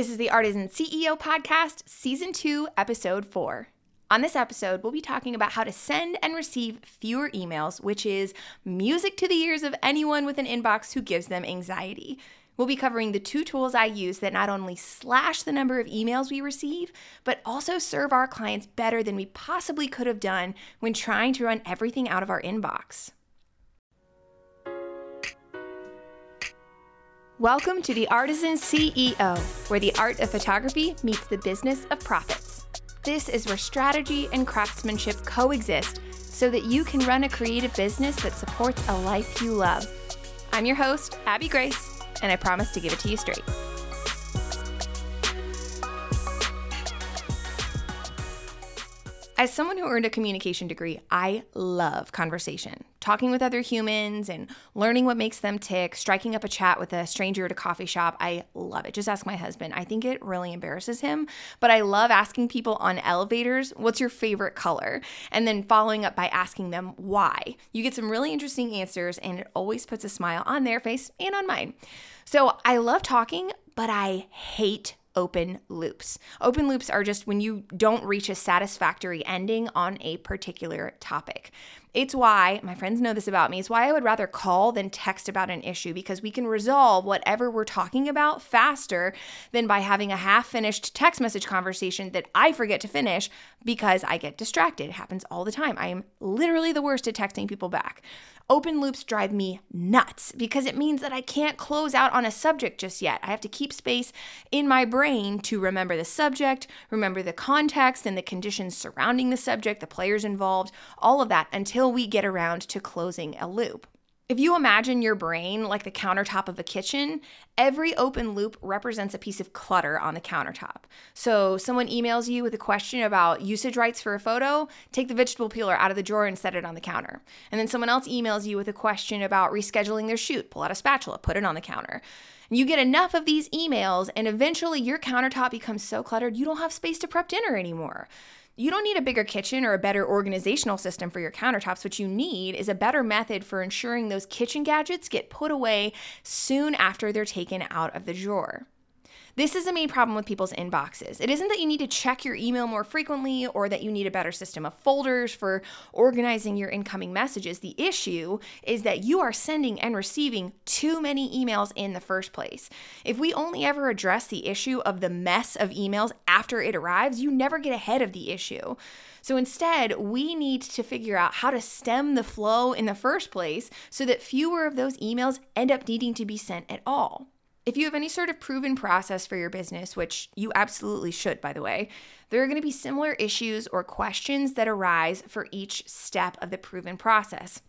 This is the Artisan CEO Podcast, Season 2, Episode 4. On this episode, we'll be talking about how to send and receive fewer emails, which is music to the ears of anyone with an inbox who gives them anxiety. We'll be covering the two tools I use that not only slash the number of emails we receive, but also serve our clients better than we possibly could have done when trying to run everything out of our inbox. Welcome to the Artisan CEO, where the art of photography meets the business of profits. This is where strategy and craftsmanship coexist so that you can run a creative business that supports a life you love. I'm your host, Abby Grace, and I promise to give it to you straight. As someone who earned a communication degree, I love conversation. Talking with other humans and learning what makes them tick, striking up a chat with a stranger at a coffee shop, I love it. Just ask my husband. I think it really embarrasses him, but I love asking people on elevators, what's your favorite color? And then following up by asking them why. You get some really interesting answers, and it always puts a smile on their face and on mine. So I love talking, but I hate open loops. Open loops are just when you don't reach a satisfactory ending on a particular topic. It's why, my friends know this about me, it's why I would rather call than text about an issue because we can resolve whatever we're talking about faster than by having a half finished text message conversation that I forget to finish because I get distracted. It happens all the time. I am literally the worst at texting people back. Open loops drive me nuts because it means that I can't close out on a subject just yet. I have to keep space in my brain to remember the subject, remember the context and the conditions surrounding the subject, the players involved, all of that until we get around to closing a loop. If you imagine your brain like the countertop of a kitchen, every open loop represents a piece of clutter on the countertop. So, someone emails you with a question about usage rights for a photo, take the vegetable peeler out of the drawer and set it on the counter. And then someone else emails you with a question about rescheduling their shoot, pull out a spatula, put it on the counter. You get enough of these emails, and eventually your countertop becomes so cluttered you don't have space to prep dinner anymore. You don't need a bigger kitchen or a better organizational system for your countertops. What you need is a better method for ensuring those kitchen gadgets get put away soon after they're taken out of the drawer. This is the main problem with people's inboxes. It isn't that you need to check your email more frequently or that you need a better system of folders for organizing your incoming messages. The issue is that you are sending and receiving too many emails in the first place. If we only ever address the issue of the mess of emails after it arrives, you never get ahead of the issue. So instead, we need to figure out how to stem the flow in the first place so that fewer of those emails end up needing to be sent at all. If you have any sort of proven process for your business, which you absolutely should, by the way, there are going to be similar issues or questions that arise for each step of the proven process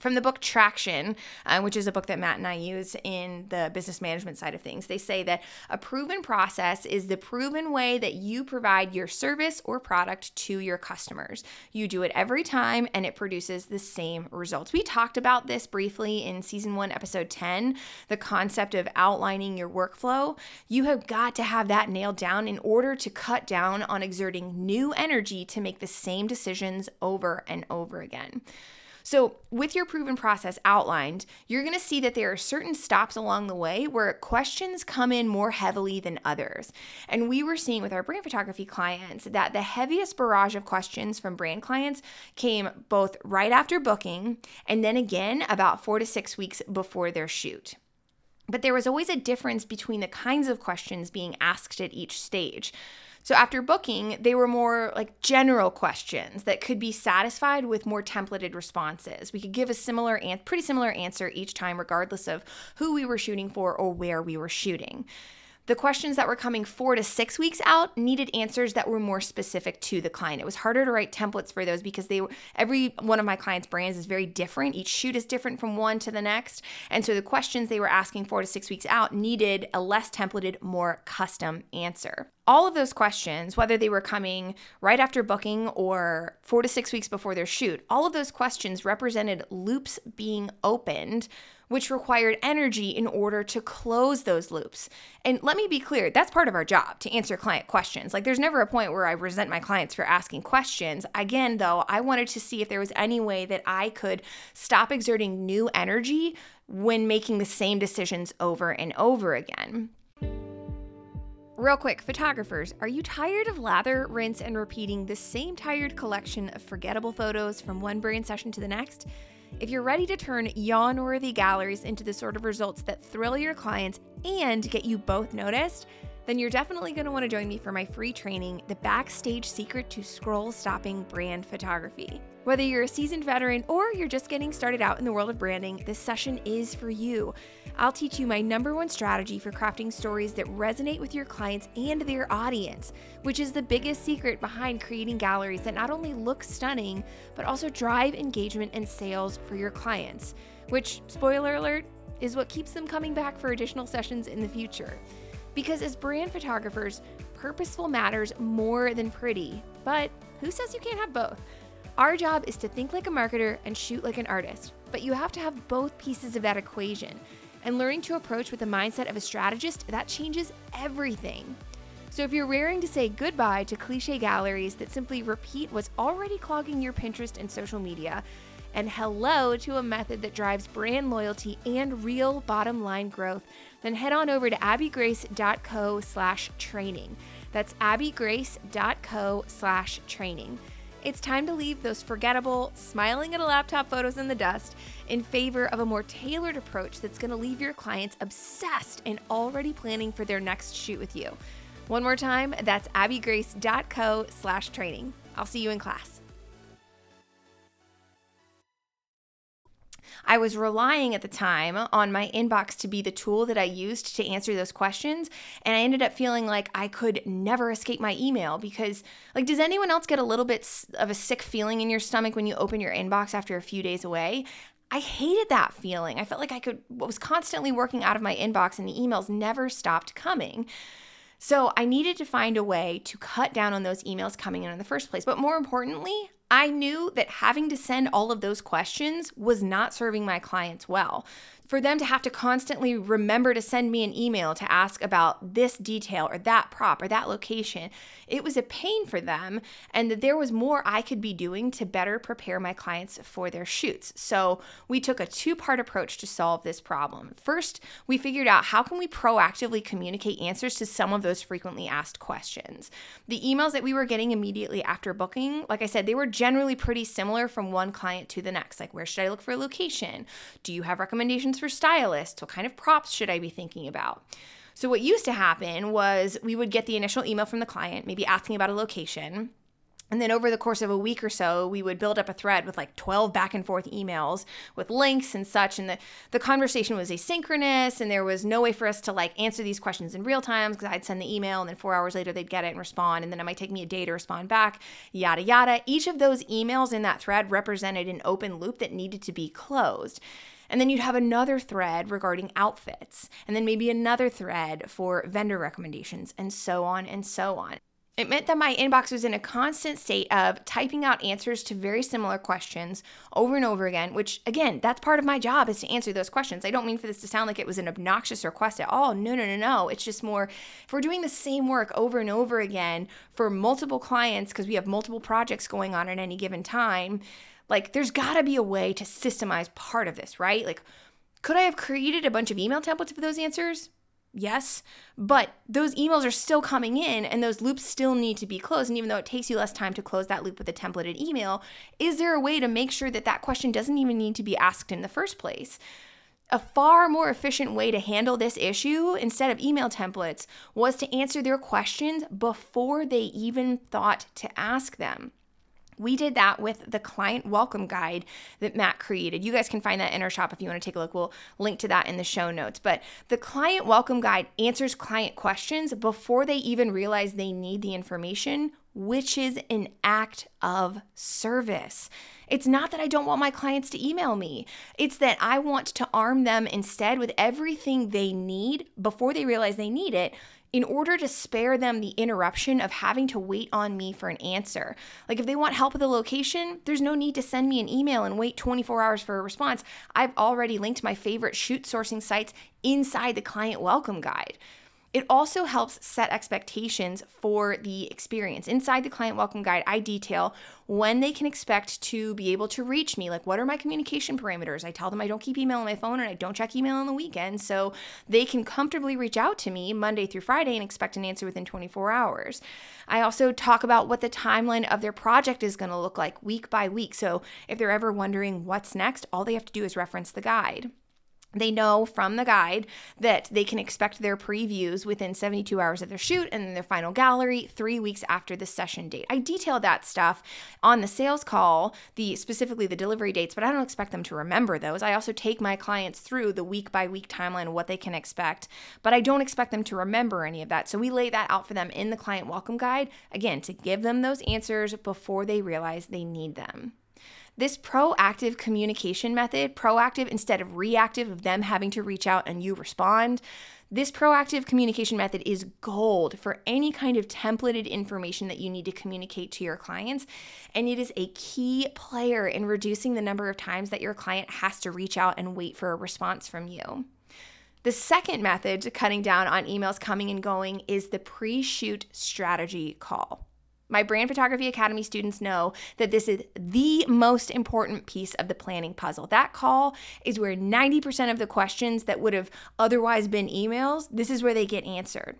from the book Traction, uh, which is a book that Matt and I use in the business management side of things, they say that a proven process is the proven way that you provide your service or product to your customers. You do it every time and it produces the same results. We talked about this briefly in season one, episode 10, the concept of outlining your workflow. You have got to have that nailed down in order to cut down on exerting new energy to make the same decisions over and over again. So, with your proven process outlined, you're going to see that there are certain stops along the way where questions come in more heavily than others. And we were seeing with our brand photography clients that the heaviest barrage of questions from brand clients came both right after booking and then again about four to six weeks before their shoot. But there was always a difference between the kinds of questions being asked at each stage. So after booking, they were more like general questions that could be satisfied with more templated responses. We could give a similar and pretty similar answer each time regardless of who we were shooting for or where we were shooting. The questions that were coming four to six weeks out needed answers that were more specific to the client. It was harder to write templates for those because they were every one of my clients' brands is very different. Each shoot is different from one to the next. And so the questions they were asking four to six weeks out needed a less templated, more custom answer. All of those questions, whether they were coming right after booking or four to six weeks before their shoot, all of those questions represented loops being opened which required energy in order to close those loops. And let me be clear, that's part of our job to answer client questions. Like there's never a point where I resent my clients for asking questions. Again, though, I wanted to see if there was any way that I could stop exerting new energy when making the same decisions over and over again. Real quick, photographers, are you tired of lather, rinse, and repeating the same tired collection of forgettable photos from one brand session to the next? If you're ready to turn yawn worthy galleries into the sort of results that thrill your clients and get you both noticed, then you're definitely going to want to join me for my free training, The Backstage Secret to Scroll Stopping Brand Photography. Whether you're a seasoned veteran or you're just getting started out in the world of branding, this session is for you. I'll teach you my number one strategy for crafting stories that resonate with your clients and their audience, which is the biggest secret behind creating galleries that not only look stunning, but also drive engagement and sales for your clients, which, spoiler alert, is what keeps them coming back for additional sessions in the future. Because as brand photographers, purposeful matters more than pretty. But who says you can't have both? Our job is to think like a marketer and shoot like an artist, but you have to have both pieces of that equation. And learning to approach with the mindset of a strategist, that changes everything. So if you're raring to say goodbye to cliche galleries that simply repeat what's already clogging your Pinterest and social media, and hello to a method that drives brand loyalty and real bottom line growth, then head on over to abbygrace.co slash training. That's abbygrace.co slash training. It's time to leave those forgettable, smiling at a laptop photos in the dust in favor of a more tailored approach that's going to leave your clients obsessed and already planning for their next shoot with you. One more time, that's abbygrace.co slash training. I'll see you in class. I was relying at the time on my inbox to be the tool that I used to answer those questions. And I ended up feeling like I could never escape my email because, like, does anyone else get a little bit of a sick feeling in your stomach when you open your inbox after a few days away? I hated that feeling. I felt like I could was constantly working out of my inbox and the emails never stopped coming. So I needed to find a way to cut down on those emails coming in in the first place. But more importantly, I knew that having to send all of those questions was not serving my clients well for them to have to constantly remember to send me an email to ask about this detail or that prop or that location, it was a pain for them. And that there was more I could be doing to better prepare my clients for their shoots. So we took a two part approach to solve this problem. First, we figured out how can we proactively communicate answers to some of those frequently asked questions. The emails that we were getting immediately after booking, like I said, they were generally pretty similar from one client to the next. Like, where should I look for a location? Do you have recommendations? For stylists? What kind of props should I be thinking about? So, what used to happen was we would get the initial email from the client, maybe asking about a location. And then over the course of a week or so, we would build up a thread with like 12 back and forth emails with links and such. And the, the conversation was asynchronous, and there was no way for us to like answer these questions in real time because I'd send the email, and then four hours later, they'd get it and respond. And then it might take me a day to respond back, yada, yada. Each of those emails in that thread represented an open loop that needed to be closed. And then you'd have another thread regarding outfits, and then maybe another thread for vendor recommendations, and so on and so on. It meant that my inbox was in a constant state of typing out answers to very similar questions over and over again, which again, that's part of my job is to answer those questions. I don't mean for this to sound like it was an obnoxious request at all. No, no, no, no. It's just more if we're doing the same work over and over again for multiple clients because we have multiple projects going on at any given time, like, there's got to be a way to systemize part of this, right? Like, could I have created a bunch of email templates for those answers? Yes, but those emails are still coming in and those loops still need to be closed. And even though it takes you less time to close that loop with a templated email, is there a way to make sure that that question doesn't even need to be asked in the first place? A far more efficient way to handle this issue instead of email templates was to answer their questions before they even thought to ask them. We did that with the client welcome guide that Matt created. You guys can find that in our shop if you want to take a look. We'll link to that in the show notes. But the client welcome guide answers client questions before they even realize they need the information, which is an act of service. It's not that I don't want my clients to email me. It's that I want to arm them instead with everything they need before they realize they need it in order to spare them the interruption of having to wait on me for an answer. Like if they want help with a location, there's no need to send me an email and wait 24 hours for a response. I've already linked my favorite shoot sourcing sites inside the client welcome guide. It also helps set expectations for the experience. Inside the client welcome guide, I detail when they can expect to be able to reach me. Like, what are my communication parameters? I tell them I don't keep email on my phone and I don't check email on the weekend. So they can comfortably reach out to me Monday through Friday and expect an answer within 24 hours. I also talk about what the timeline of their project is going to look like week by week. So if they're ever wondering what's next, all they have to do is reference the guide they know from the guide that they can expect their previews within 72 hours of their shoot and then their final gallery three weeks after the session date. I detail that stuff on the sales call, the specifically the delivery dates, but I don't expect them to remember those. I also take my clients through the week by week timeline what they can expect, but I don't expect them to remember any of that. So we lay that out for them in the client welcome guide, again, to give them those answers before they realize they need them. This proactive communication method, proactive instead of reactive, of them having to reach out and you respond, this proactive communication method is gold for any kind of templated information that you need to communicate to your clients. And it is a key player in reducing the number of times that your client has to reach out and wait for a response from you. The second method to cutting down on emails coming and going is the pre shoot strategy call. My Brand Photography Academy students know that this is the most important piece of the planning puzzle. That call is where 90% of the questions that would have otherwise been emails, this is where they get answered.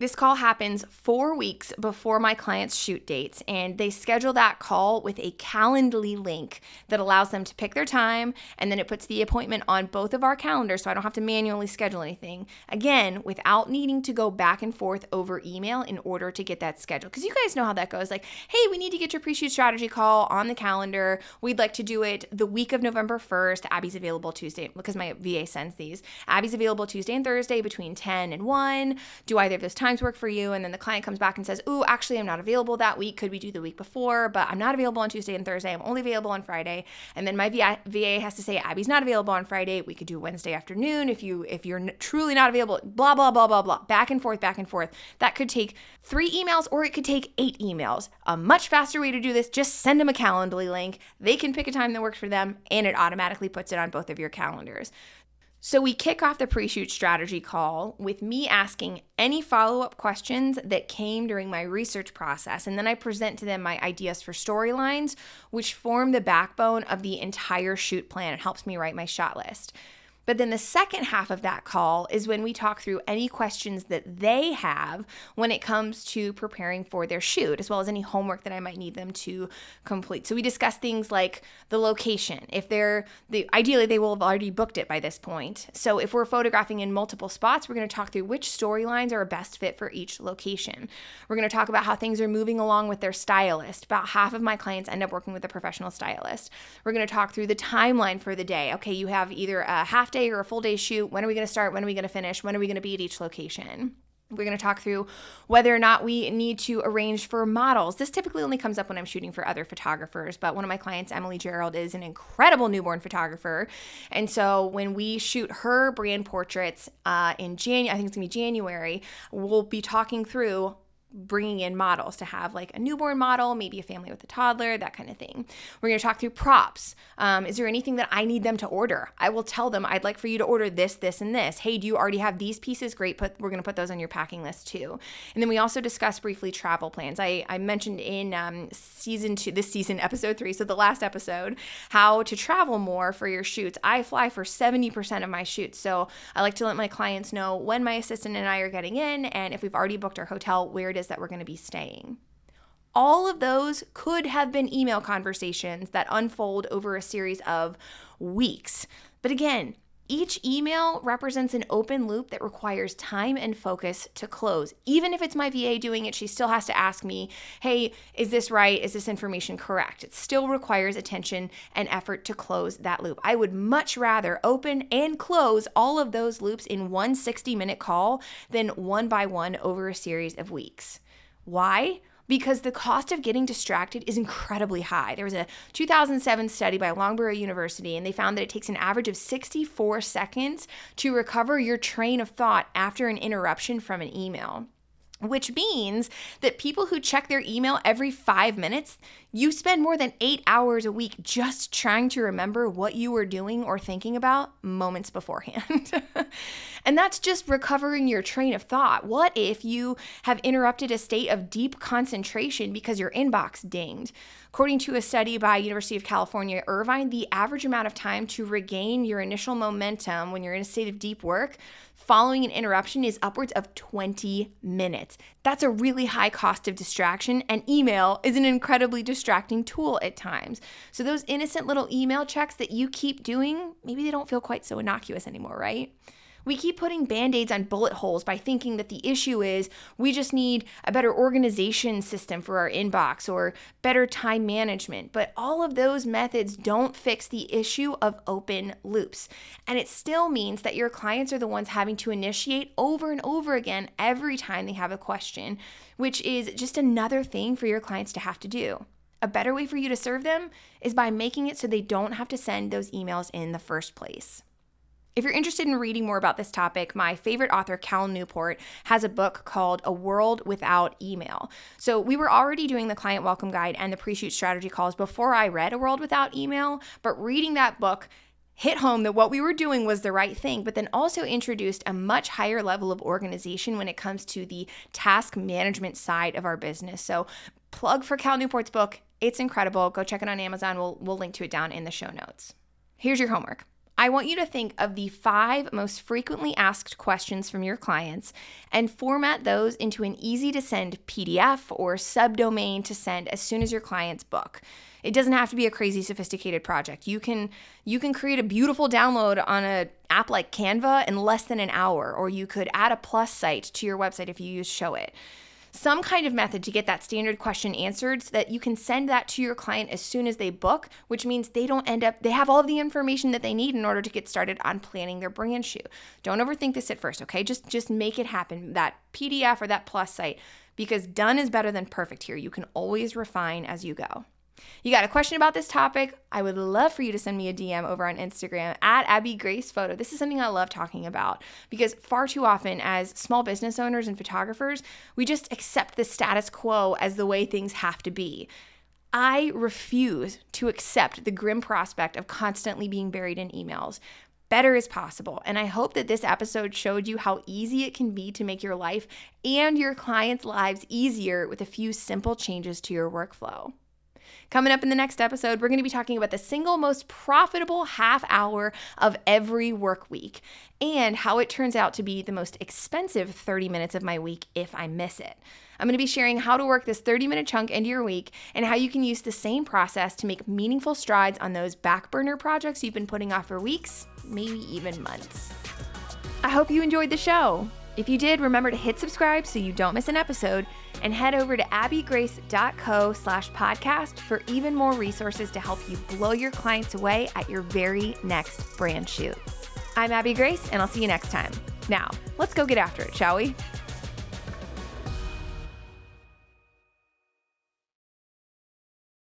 This call happens four weeks before my client's shoot dates, and they schedule that call with a Calendly link that allows them to pick their time, and then it puts the appointment on both of our calendars so I don't have to manually schedule anything. Again, without needing to go back and forth over email in order to get that scheduled. Because you guys know how that goes. Like, hey, we need to get your pre shoot strategy call on the calendar. We'd like to do it the week of November 1st. Abby's available Tuesday because my VA sends these. Abby's available Tuesday and Thursday between 10 and 1. Do either of those times times work for you? And then the client comes back and says, Ooh, actually, I'm not available that week. Could we do the week before? But I'm not available on Tuesday and Thursday. I'm only available on Friday. And then my VA has to say, Abby's not available on Friday. We could do Wednesday afternoon if you if you're truly not available. Blah blah blah blah blah. Back and forth, back and forth. That could take three emails or it could take eight emails. A much faster way to do this: just send them a Calendly link. They can pick a time that works for them, and it automatically puts it on both of your calendars. So we kick off the pre shoot strategy call with me asking any follow up questions that came during my research process. And then I present to them my ideas for storylines, which form the backbone of the entire shoot plan. It helps me write my shot list. But then the second half of that call is when we talk through any questions that they have when it comes to preparing for their shoot, as well as any homework that I might need them to complete. So we discuss things like the location. If they're the ideally they will have already booked it by this point. So if we're photographing in multiple spots, we're going to talk through which storylines are a best fit for each location. We're going to talk about how things are moving along with their stylist. About half of my clients end up working with a professional stylist. We're going to talk through the timeline for the day. Okay, you have either a half day day or a full day shoot? When are we going to start? When are we going to finish? When are we going to be at each location? We're going to talk through whether or not we need to arrange for models. This typically only comes up when I'm shooting for other photographers, but one of my clients, Emily Gerald, is an incredible newborn photographer. And so when we shoot her brand portraits uh, in January, I think it's going to be January, we'll be talking through bringing in models to have like a newborn model, maybe a family with a toddler, that kind of thing. We're going to talk through props. Um, is there anything that I need them to order? I will tell them I'd like for you to order this, this, and this. Hey, do you already have these pieces? Great. Put we're going to put those on your packing list too. And then we also discuss briefly travel plans. I I mentioned in um, season two, this season episode three, so the last episode, how to travel more for your shoots. I fly for seventy percent of my shoots, so I like to let my clients know when my assistant and I are getting in, and if we've already booked our hotel, where it is that we're going to be staying. All of those could have been email conversations that unfold over a series of weeks. But again, each email represents an open loop that requires time and focus to close. Even if it's my VA doing it, she still has to ask me, hey, is this right? Is this information correct? It still requires attention and effort to close that loop. I would much rather open and close all of those loops in one 60 minute call than one by one over a series of weeks. Why? Because the cost of getting distracted is incredibly high. There was a 2007 study by Loughborough University, and they found that it takes an average of 64 seconds to recover your train of thought after an interruption from an email. which means that people who check their email every five minutes, you spend more than eight hours a week just trying to remember what you were doing or thinking about moments beforehand. and that's just recovering your train of thought. What if you have interrupted a state of deep concentration because your inbox dinged? According to a study by University of California, Irvine, the average amount of time to regain your initial momentum when you're in a state of deep work following an interruption is upwards of 20 minutes. That's a really high cost of distraction, and email is an incredibly distracting tool at times. So, those innocent little email checks that you keep doing, maybe they don't feel quite so innocuous anymore, right? We keep putting band aids on bullet holes by thinking that the issue is we just need a better organization system for our inbox or better time management. But all of those methods don't fix the issue of open loops. And it still means that your clients are the ones having to initiate over and over again every time they have a question, which is just another thing for your clients to have to do. A better way for you to serve them is by making it so they don't have to send those emails in the first place. If you're interested in reading more about this topic, my favorite author, Cal Newport, has a book called A World Without Email. So we were already doing the client welcome guide and the pre shoot strategy calls before I read A World Without Email, but reading that book hit home that what we were doing was the right thing, but then also introduced a much higher level of organization when it comes to the task management side of our business. So, plug for Cal Newport's book. It's incredible. Go check it on Amazon. We'll, we'll link to it down in the show notes. Here's your homework. I want you to think of the five most frequently asked questions from your clients and format those into an easy to send PDF or subdomain to send as soon as your clients book. It doesn't have to be a crazy sophisticated project. You can you can create a beautiful download on an app like Canva in less than an hour or you could add a plus site to your website if you use Showit some kind of method to get that standard question answered so that you can send that to your client as soon as they book, which means they don't end up, they have all the information that they need in order to get started on planning their brand shoot. Don't overthink this at first, okay? Just just make it happen. That PDF or that plus site because done is better than perfect here. You can always refine as you go. You got a question about this topic? I would love for you to send me a DM over on Instagram at Abby Grace Photo. This is something I love talking about because far too often, as small business owners and photographers, we just accept the status quo as the way things have to be. I refuse to accept the grim prospect of constantly being buried in emails. Better is possible. And I hope that this episode showed you how easy it can be to make your life and your clients' lives easier with a few simple changes to your workflow. Coming up in the next episode, we're going to be talking about the single most profitable half hour of every work week and how it turns out to be the most expensive 30 minutes of my week if I miss it. I'm going to be sharing how to work this 30 minute chunk into your week and how you can use the same process to make meaningful strides on those back burner projects you've been putting off for weeks, maybe even months. I hope you enjoyed the show. If you did, remember to hit subscribe so you don't miss an episode and head over to abbygrace.co slash podcast for even more resources to help you blow your clients away at your very next brand shoot. I'm Abby Grace, and I'll see you next time. Now, let's go get after it, shall we?